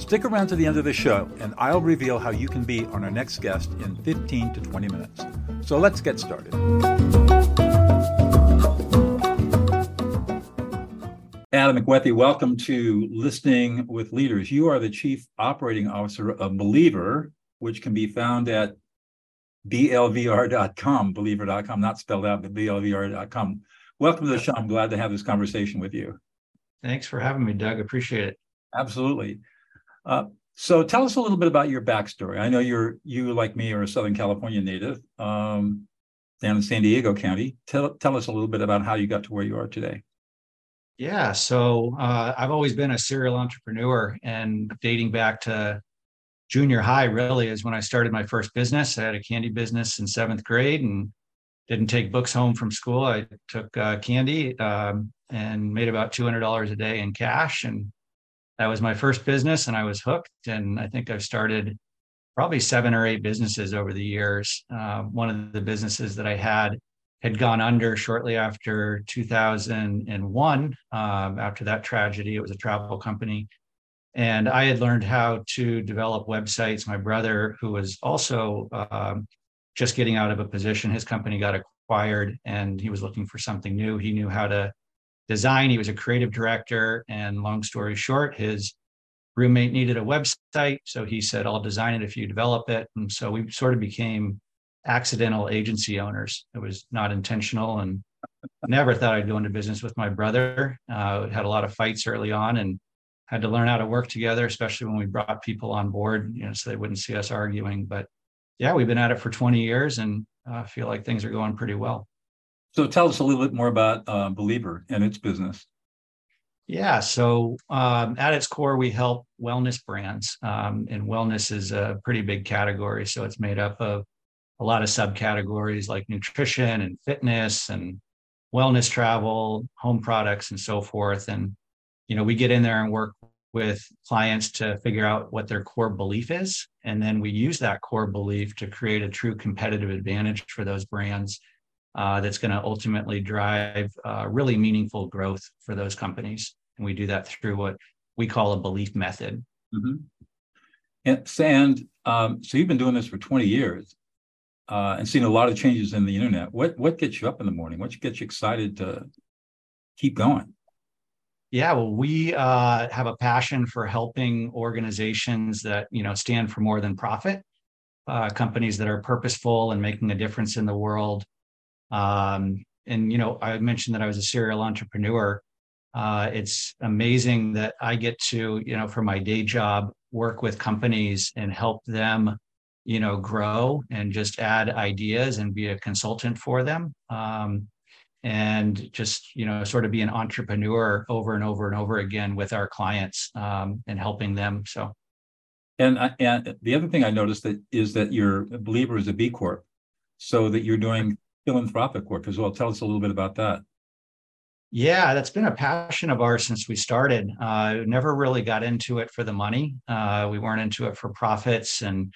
Stick around to the end of the show, and I'll reveal how you can be on our next guest in 15 to 20 minutes. So let's get started. Adam McWethy, welcome to Listening with Leaders. You are the Chief Operating Officer of Believer, which can be found at blvr.com, believer.com, not spelled out, but blvr.com. Welcome to the show. I'm glad to have this conversation with you. Thanks for having me, Doug. Appreciate it. Absolutely. Uh, so tell us a little bit about your backstory. I know you're you like me are a Southern California native um, down in San Diego County. Tell tell us a little bit about how you got to where you are today. Yeah, so uh, I've always been a serial entrepreneur, and dating back to junior high really is when I started my first business. I had a candy business in seventh grade and didn't take books home from school. I took uh, candy um, and made about two hundred dollars a day in cash, and that was my first business, and I was hooked. And I think I've started probably seven or eight businesses over the years. Uh, one of the businesses that I had had gone under shortly after 2001. Um, after that tragedy, it was a travel company and I had learned how to develop websites. My brother, who was also um, just getting out of a position, his company got acquired and he was looking for something new. He knew how to design, he was a creative director. And long story short, his roommate needed a website. So he said, I'll design it if you develop it. And so we sort of became accidental agency owners. It was not intentional and never thought I'd go into business with my brother. Uh, had a lot of fights early on and had to learn how to work together, especially when we brought people on board, you know, so they wouldn't see us arguing. But yeah, we've been at it for 20 years and I uh, feel like things are going pretty well. So tell us a little bit more about uh, Believer and its business. Yeah, so um, at its core, we help wellness brands, um, and wellness is a pretty big category. So it's made up of a lot of subcategories like nutrition and fitness and wellness travel, home products, and so forth. And you know, we get in there and work with clients to figure out what their core belief is. And then we use that core belief to create a true competitive advantage for those brands uh, that's going to ultimately drive uh, really meaningful growth for those companies. And we do that through what we call a belief method. Mm-hmm. And, and um, so you've been doing this for 20 years uh, and seen a lot of changes in the internet. What, what gets you up in the morning? What gets you excited to keep going? Yeah, well, we uh, have a passion for helping organizations that you know stand for more than profit, uh, companies that are purposeful and making a difference in the world. Um, and you know, I mentioned that I was a serial entrepreneur. Uh, it's amazing that I get to you know, for my day job, work with companies and help them, you know, grow and just add ideas and be a consultant for them. Um, and just you know sort of be an entrepreneur over and over and over again with our clients um, and helping them so and I, and the other thing i noticed that is that your believer is a b corp so that you're doing philanthropic work as well. Tell us a little bit about that. Yeah that's been a passion of ours since we started. Uh, never really got into it for the money. Uh, we weren't into it for profits and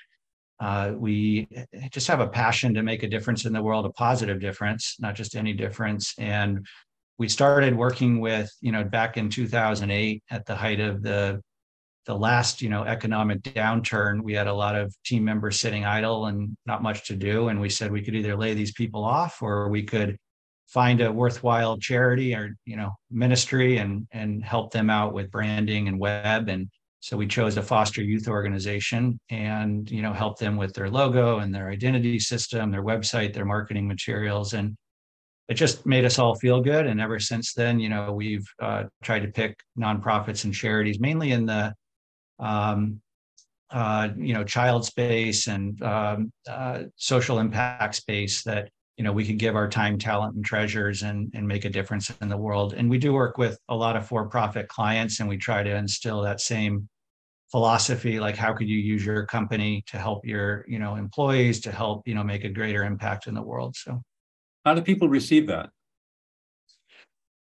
uh, we just have a passion to make a difference in the world, a positive difference, not just any difference. And we started working with, you know, back in 2008 at the height of the the last, you know, economic downturn. We had a lot of team members sitting idle and not much to do, and we said we could either lay these people off or we could find a worthwhile charity or you know ministry and and help them out with branding and web and so we chose a foster youth organization and you know help them with their logo and their identity system, their website, their marketing materials, and it just made us all feel good. And ever since then, you know, we've uh, tried to pick nonprofits and charities, mainly in the um, uh, you know child space and um, uh, social impact space that you know we could give our time talent and treasures and and make a difference in the world. And we do work with a lot of for-profit clients and we try to instill that same philosophy like how could you use your company to help your you know employees to help you know make a greater impact in the world? So. How do people receive that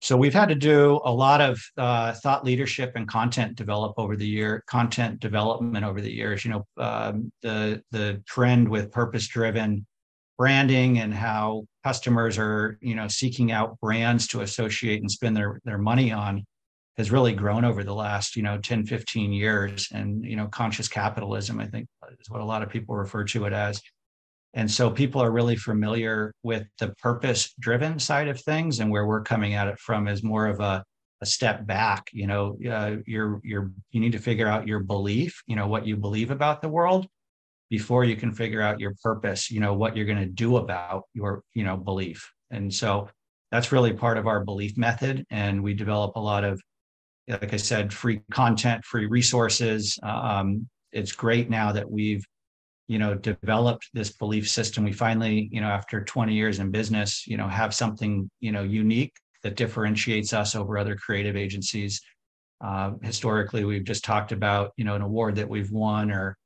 so we've had to do a lot of uh, thought leadership and content develop over the year, content development over the years. You know, um, the the trend with purpose driven branding and how customers are you know seeking out brands to associate and spend their their money on has really grown over the last you know 10 15 years and you know conscious capitalism i think is what a lot of people refer to it as and so people are really familiar with the purpose driven side of things and where we're coming at it from is more of a, a step back you know uh, you're you're you need to figure out your belief you know what you believe about the world before you can figure out your purpose you know what you're going to do about your you know belief. And so that's really part of our belief method. And we develop a lot of like i said free content free resources. Um, it's great now that we've you know developed this belief system we finally you know after 20 years in business you know have something you know unique that differentiates us over other creative agencies. Uh, historically we've just talked about you know an award that we've won or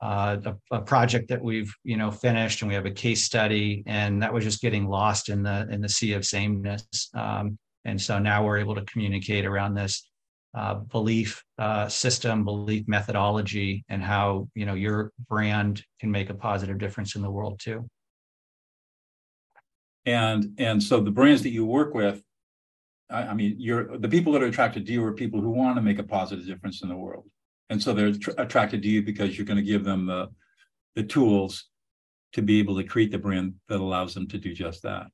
uh, a, a, project that we've you know finished and we have a case study and that was just getting lost in the in the sea of sameness. Um, and so now we're able to communicate around this uh, belief uh, system, belief methodology, and how you know your brand can make a positive difference in the world too. And and so the brands that you work with, I, I mean, you're the people that are attracted to you are people who want to make a positive difference in the world, and so they're tr- attracted to you because you're going to give them the the tools to be able to create the brand that allows them to do just that.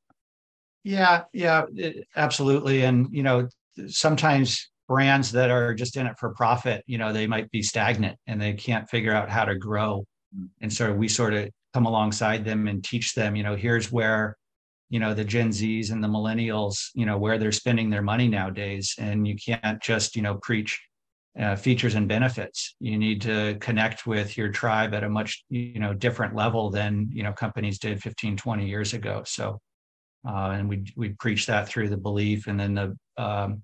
Yeah, yeah, it, absolutely. And you know, sometimes brands that are just in it for profit, you know, they might be stagnant and they can't figure out how to grow. Mm. And so we sort of come alongside them and teach them, you know, here's where, you know, the Gen Zs and the millennials, you know, where they're spending their money nowadays. And you can't just, you know, preach uh, features and benefits. You need to connect with your tribe at a much, you know, different level than, you know, companies did 15, 20 years ago. So, uh, and we we preach that through the belief and then the um,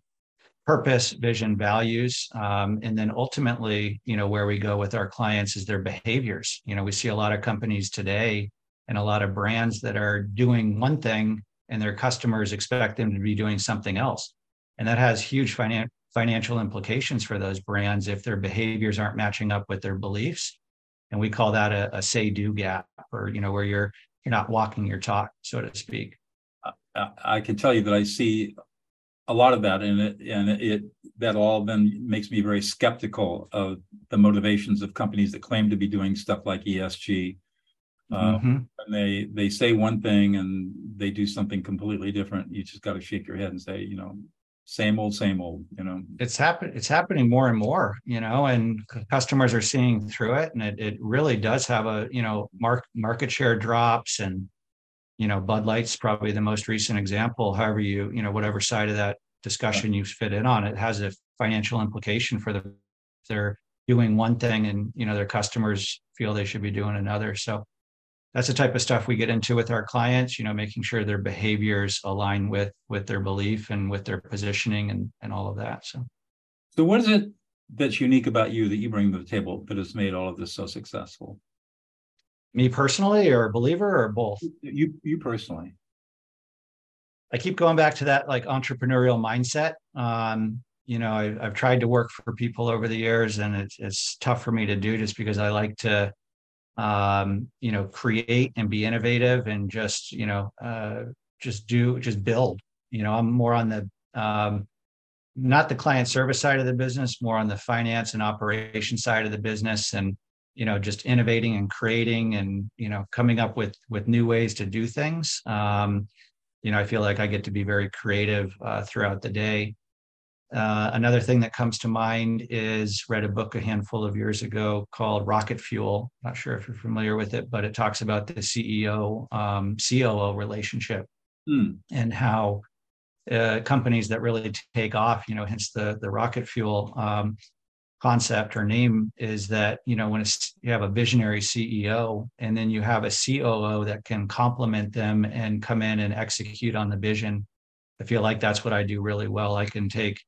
purpose, vision, values, um, and then ultimately, you know, where we go with our clients is their behaviors. You know, we see a lot of companies today and a lot of brands that are doing one thing, and their customers expect them to be doing something else, and that has huge finan- financial implications for those brands if their behaviors aren't matching up with their beliefs. And we call that a, a say-do gap, or you know, where you're you're not walking your talk, so to speak. I can tell you that I see a lot of that in it, and it that all then makes me very skeptical of the motivations of companies that claim to be doing stuff like ESG. Uh, mm-hmm. And they they say one thing and they do something completely different. You just got to shake your head and say, you know, same old, same old. You know, it's happen it's happening more and more. You know, and customers are seeing through it, and it it really does have a you know mark market share drops and you know, Bud Light's probably the most recent example. However, you, you know, whatever side of that discussion you fit in on, it has a financial implication for the they're doing one thing and you know their customers feel they should be doing another. So that's the type of stuff we get into with our clients, you know, making sure their behaviors align with with their belief and with their positioning and and all of that. So so what is it that's unique about you that you bring to the table that has made all of this so successful? Me personally or a believer or both? You you personally. I keep going back to that like entrepreneurial mindset. Um you know I, have tried to work for people over the years and it's, it's tough for me to do just because i like to um you know create and be innovative and just you know uh just do just build. You know i'm more on the um not the client service side of the business more on the finance and operation side of the business and you know just innovating and creating and you know coming up with with new ways to do things. Um, you know i feel like i get to be very creative uh, throughout the day. Uh, another thing that comes to mind is read a book a handful of years ago called rocket fuel. Not sure if you're familiar with it but it talks about the ceo um, coo relationship hmm. and how uh, companies that really take off you know hence the the rocket fuel. Um, concept or name is that you know when you have a visionary CEO and then you have a COO that can complement them and come in and execute on the vision. I feel like that's what I do really well. I can take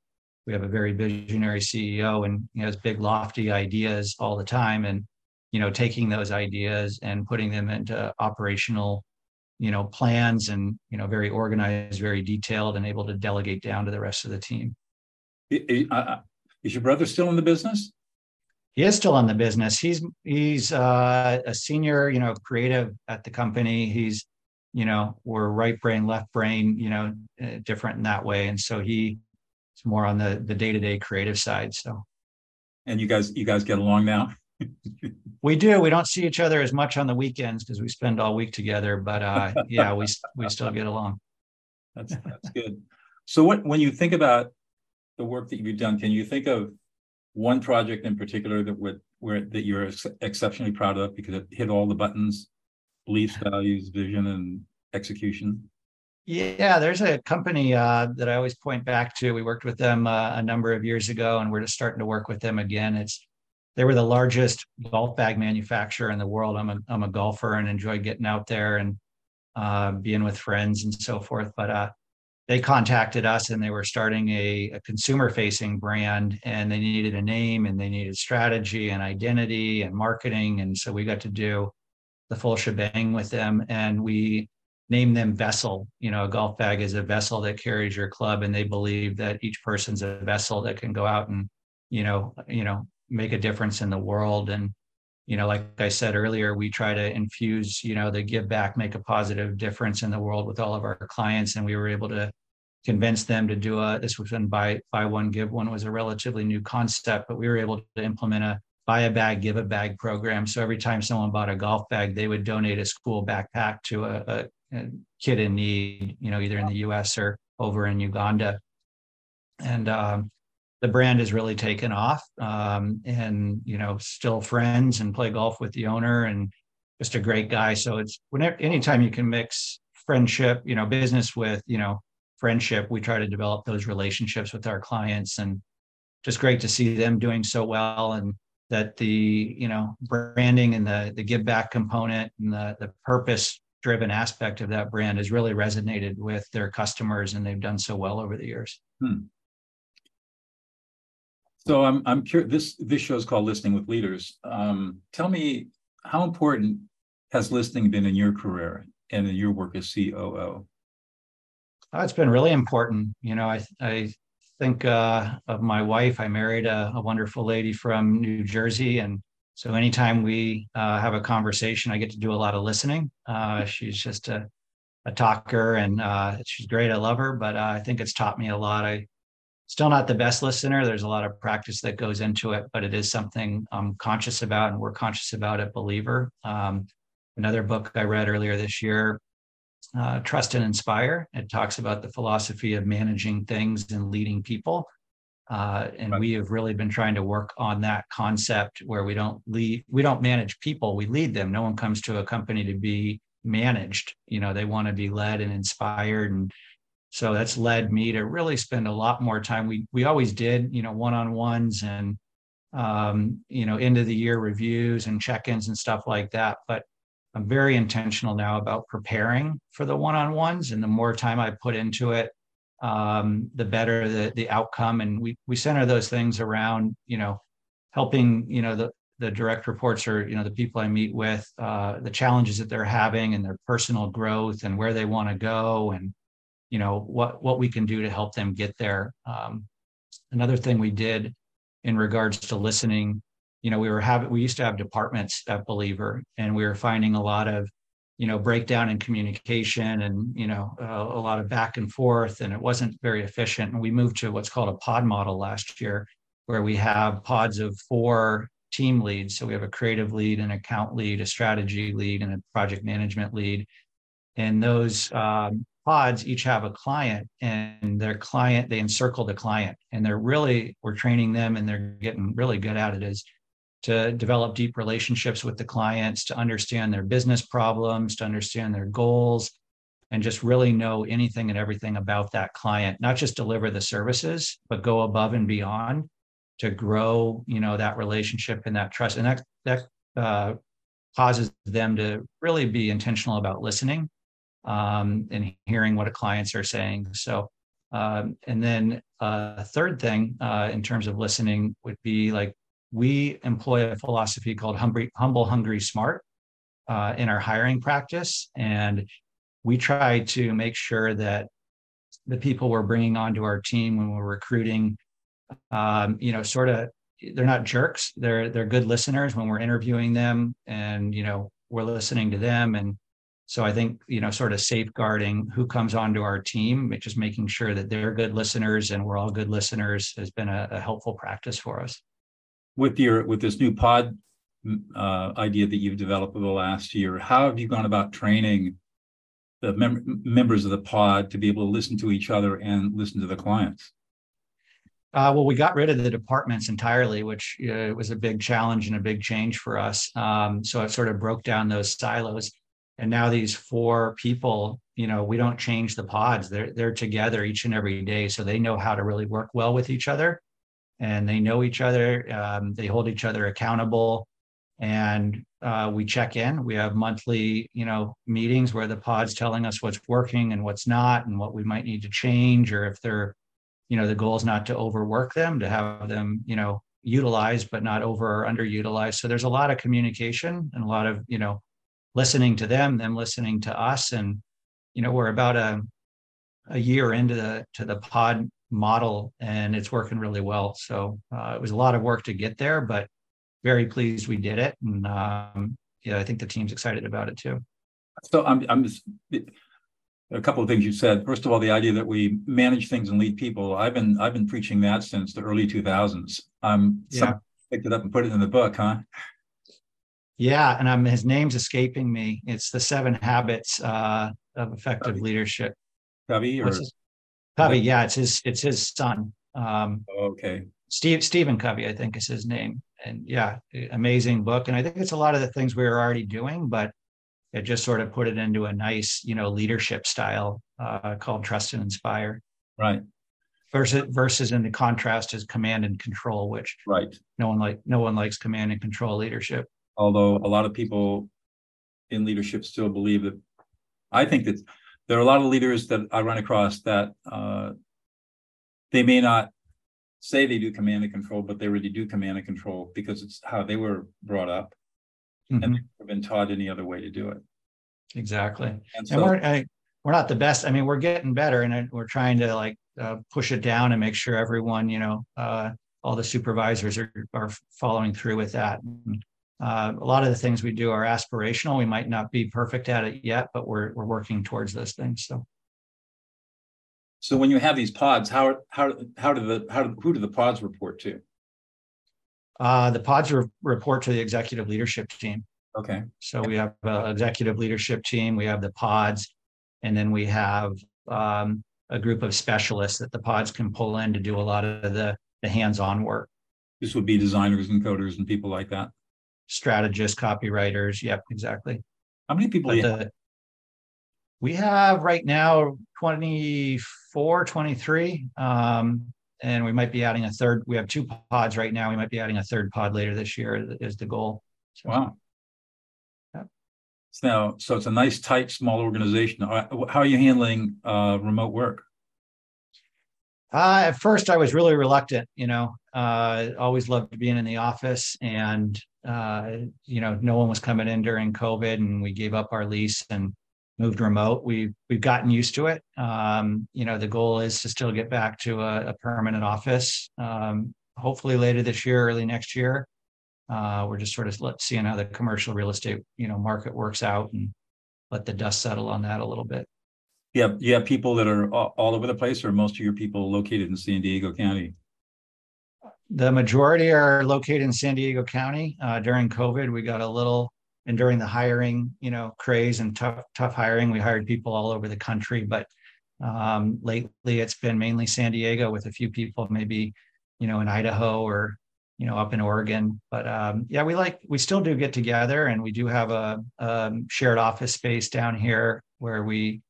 we have a very visionary CEO and he has big lofty ideas all the time and you know taking those ideas and putting them into operational you know plans and you know very organized very detailed and able to delegate down to the rest of the team is your brother still in the business? He is still in the business. He's he's uh, a senior you know creative at the company. He's you know we're right brain left brain you know uh, different in that way. And so he's more on the the day-to-day creative side so. And you guys you guys get along now? We do. We don't see each other as much on the weekends because we spend all week together but uh yeah we we still get along. That's that's good. So what when you think about the work that you've done can you think of one project in particular that would where that you're ex- exceptionally proud of because it hit all the buttons beliefs values vision and execution yeah, there's a company uh, that I always point back to. We worked with them uh, a number of years ago, and we're just starting to work with them again. It's they were the largest golf bag manufacturer in the world. I'm a I'm a golfer and enjoy getting out there and uh, being with friends and so forth. But uh, they contacted us and they were starting a, a consumer facing brand and they needed a name and they needed strategy and identity and marketing. And so we got to do the full shebang with them and we named them vessel you know a golf bag is a vessel that carries your club and they believe that each person's a vessel that can go out and you know you know make a difference in the world and you know like i said earlier we try to infuse you know the give back make a positive difference in the world with all of our clients and we were able to convince them to do a this was when buy buy one give one was a relatively new concept but we were able to implement a buy a bag give a bag program so every time someone bought a golf bag they would donate a school backpack to a, a kid in need, you know, either in the U.S. or over in Uganda, and um, the brand has really taken off. Um, and you know, still friends and play golf with the owner, and just a great guy. So it's whenever, anytime you can mix friendship, you know, business with you know friendship, we try to develop those relationships with our clients, and just great to see them doing so well and that the you know branding and the the give back component and the the purpose driven aspect of that brand has really resonated with their customers and they've done so well over the years. Hmm. So I'm I'm curious. This this show is called Listening with Leaders. Um, tell me how important has listening been in your career and in your work as COO? Oh, it's been really important. You know, I I think uh, of my wife. I married a, a wonderful lady from New Jersey, and so anytime we uh, have a conversation, I get to do a lot of listening. Uh, she's just a, a talker and uh, she's great. I love her, but uh, I think it's taught me a lot. I still not the best listener. There's a lot of practice that goes into it, but it is something I'm conscious about and we're conscious about at Believer. Um, another book I read earlier this year, uh, Trust and Inspire. It talks about the philosophy of managing things and leading people. Uh, and we have really been trying to work on that concept where we don't lead, we don't manage people, we lead them. No one comes to a company to be managed. You know, they want to be led and inspired. And so that's led me to really spend a lot more time. We we always did, you know, one-on-ones and um, you know, end of the year reviews and check-ins and stuff like that. But I'm very intentional now about preparing for the one-on-ones. And the more time I put into it, um, the better the, the outcome. And we, we center those things around, you know, helping, you know, the, the direct reports or, you know, the people I meet with, uh, the challenges that they're having and their personal growth and where they want to go and, you know, what, what we can do to help them get there. Um, another thing we did in regards to listening, you know, we were having, we used to have departments at Believer and we were finding a lot of you know breakdown in communication and you know uh, a lot of back and forth and it wasn't very efficient. And we moved to what's called a pod model last year where we have pods of four team leads. So we have a creative lead an account lead a strategy lead and a project management lead. And those um, pods each have a client and their client they encircle the client. And they're really we're training them and they're getting really good at it is to develop deep relationships with the clients, to understand their business problems, to understand their goals, and just really know anything and everything about that client, not just deliver the services, but go above and beyond to grow, you know, that relationship and that trust. And that that uh, causes them to really be intentional about listening um, and hearing what clients are saying. So Um, and then uh, a third thing uh, in terms of listening would be like we employ a philosophy called humble, humble hungry, smart uh, in our hiring practice. And we try to make sure that the people we're bringing onto our team when we're recruiting, um, you know, sort of, they're not jerks. They're they're good listeners when we're interviewing them, and you know, we're listening to them. And so I think you know, sort of safeguarding who comes onto our team, just making sure that they're good listeners and we're all good listeners has been a, a helpful practice for us. With your with this new pod uh, idea that you've developed over the last year, how have you gone about training the mem- members of the pod to be able to listen to each other and listen to the clients? Uh, well, we got rid of the departments entirely, which uh, was a big challenge and a big change for us. Um, so it sort of broke down those silos. And now these four people, you know, we don't change the pods. They're they're together each and every day, so they know how to really work well with each other, and they know each other. Um, they hold each other accountable and uh, we check in. We have monthly, you know, meetings where the pod's telling us what's working and what's not, and what we might need to change, or if they're, you know, the goal is not to overwork them, to have them, you know, utilized but not over or underutilized. So there's a lot of communication and a lot of, you know, listening to them, them listening to us, and you know, we're about a a year into the to the pod model, and it's working really well. So uh, it was a lot of work to get there, but very pleased we did it, and um, yeah, I think the team's excited about it too. So I'm I'm just, a couple of things you said. First of all, the idea that we manage things and lead people. I've been I've been preaching that since the early 2000s. Um, yeah. picked it up and put it in the book, huh? Yeah, and um, his name's escaping me. It's the Seven Habits uh, of Effective Covey. Leadership. Covey or his, Covey? Yeah, it's his it's his son. Um, okay. Steve Stephen Covey, I think is his name and yeah, amazing book. And I think it's a lot of the things we were already doing, but it just sort of put it into a nice, you know, leadership style uh, called Trust and Inspire. Right. Versus versus in the contrast is command and control, which right. No one like no one likes command and control leadership. Although a lot of people in leadership still believe that I think that there are a lot of leaders that I run across that uh, they may not say they do command and control, but they really do command and control because it's how they were brought up mm-hmm. and they've been taught any other way to do it. Exactly. And, so, and we're, I, we're not the best. I mean, we're getting better and we're trying to like uh, push it down and make sure everyone, you know, uh, all the supervisors are, are following through with that. Uh, a lot of the things we do are aspirational. We might not be perfect at it yet, but we're, we're working towards those things. So. So when you have these pods, how how how do the how who do the pods report to? Uh, the pods re- report to the executive leadership team. Okay. So we have an executive leadership team. We have the pods, and then we have um, a group of specialists that the pods can pull in to do a lot of the the hands-on work. This would be designers and coders and people like that. Strategists, copywriters. Yep, exactly. How many people? We have right now 24, 23. Um, and we might be adding a third. We have two pods right now. We might be adding a third pod later this year is the goal. So, wow. Yeah. So, so it's a nice, tight, small organization. How are you handling uh, remote work? Uh, at first, I was really reluctant. You know, uh, always loved being in the office, and uh, you know, no one was coming in during COVID, and we gave up our lease and moved remote. We've we've gotten used to it. Um, you know, the goal is to still get back to a, a permanent office. Um, hopefully later this year, early next year. Uh, we're just sort of let, seeing how the commercial real estate you know market works out and let the dust settle on that a little bit. Yeah, you have people that are all, all over the place, or most of your people located in San Diego County. The majority are located in San Diego County. Uh, during COVID, we got a little and during the hiring, you know, craze and tough tough hiring, we hired people all over the country. But um, lately, it's been mainly San Diego with a few people, maybe you know, in Idaho or you know, up in Oregon. But um, yeah, we like we still do get together, and we do have a, a shared office space down here where we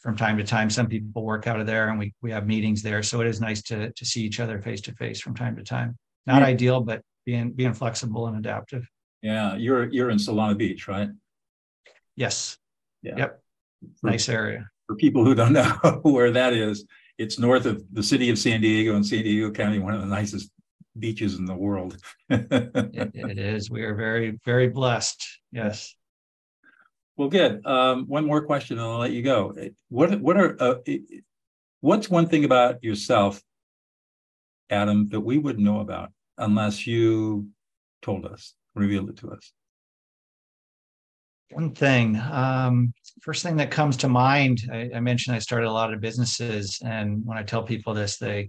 from time to time some people work out of there and we we have meetings there so it is nice to to see each other face to face from time to time not yeah. ideal but being being flexible and adaptive yeah, you're you're in Solana Beach, right? Yes. Yeah. Yep. For, nice area. For people who don't know where that is, it's north of the city of San Diego and San Diego County, one of the nicest beaches in the world. it, it is. We are very, very blessed. Yes. Well, good. Um, one more question, and I'll let you go. What what are uh, what's one thing about yourself, Adam, that we wouldn't know about unless you told us, revealed it to us? One thing, um, first thing that comes to mind, I, I, mentioned I started a lot of businesses, and when I tell people this, they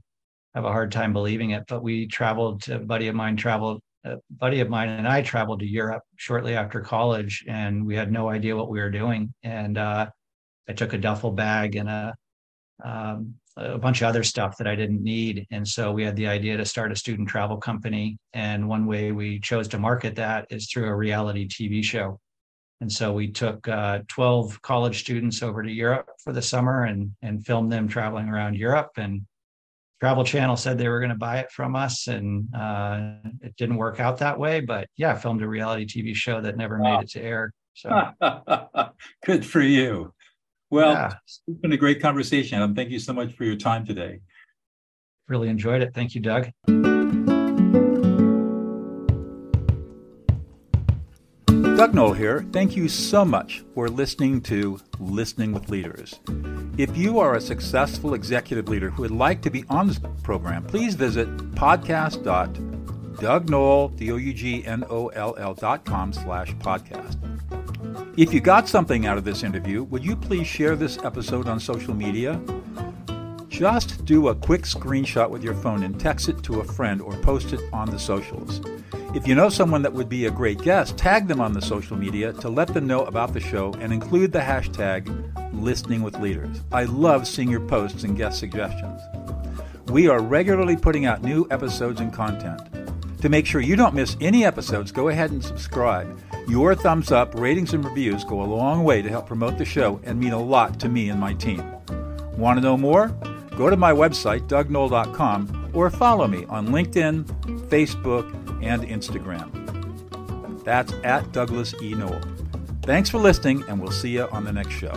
have a hard time believing it. But we traveled. A buddy of mine traveled. A buddy of mine and I traveled to Europe shortly after college, and we had no idea what we were doing. And uh, I took a duffel bag and a um, a bunch of other stuff that I didn't need. And so we had the idea to start a student travel company. And one way we chose to market that is through a reality TV show. And so we took uh, 12 college students over to Europe for the summer and, and filmed them traveling around Europe. And Travel Channel said they were going to buy it from us, and uh, it didn't work out that way. But yeah, filmed a reality TV show that never wow. made it to air. So good for you. Well, yeah. it's been a great conversation. Adam. Thank you so much for your time today. Really enjoyed it. Thank you, Doug. Doug Noll here. Thank you so much for listening to Listening with Leaders. If you are a successful executive leader who would like to be on this program, please visit podcast.dougnoll, D-O-U-G-N-O-L-L dot com slash podcast. If you got something out of this interview, would you please share this episode on social media? Just do a quick screenshot with your phone and text it to a friend or post it on the socials. If you know someone that would be a great guest, tag them on the social media to let them know about the show and include the hashtag listening with leaders. I love seeing your posts and guest suggestions. We are regularly putting out new episodes and content. To make sure you don't miss any episodes, go ahead and subscribe. Your thumbs up, ratings, and reviews go a long way to help promote the show and mean a lot to me and my team. Want to know more? Go to my website, dougnoll.com, or follow me on LinkedIn, Facebook, and Instagram. That's at Douglas E. Noll. Thanks for listening, and we'll see you on the next show.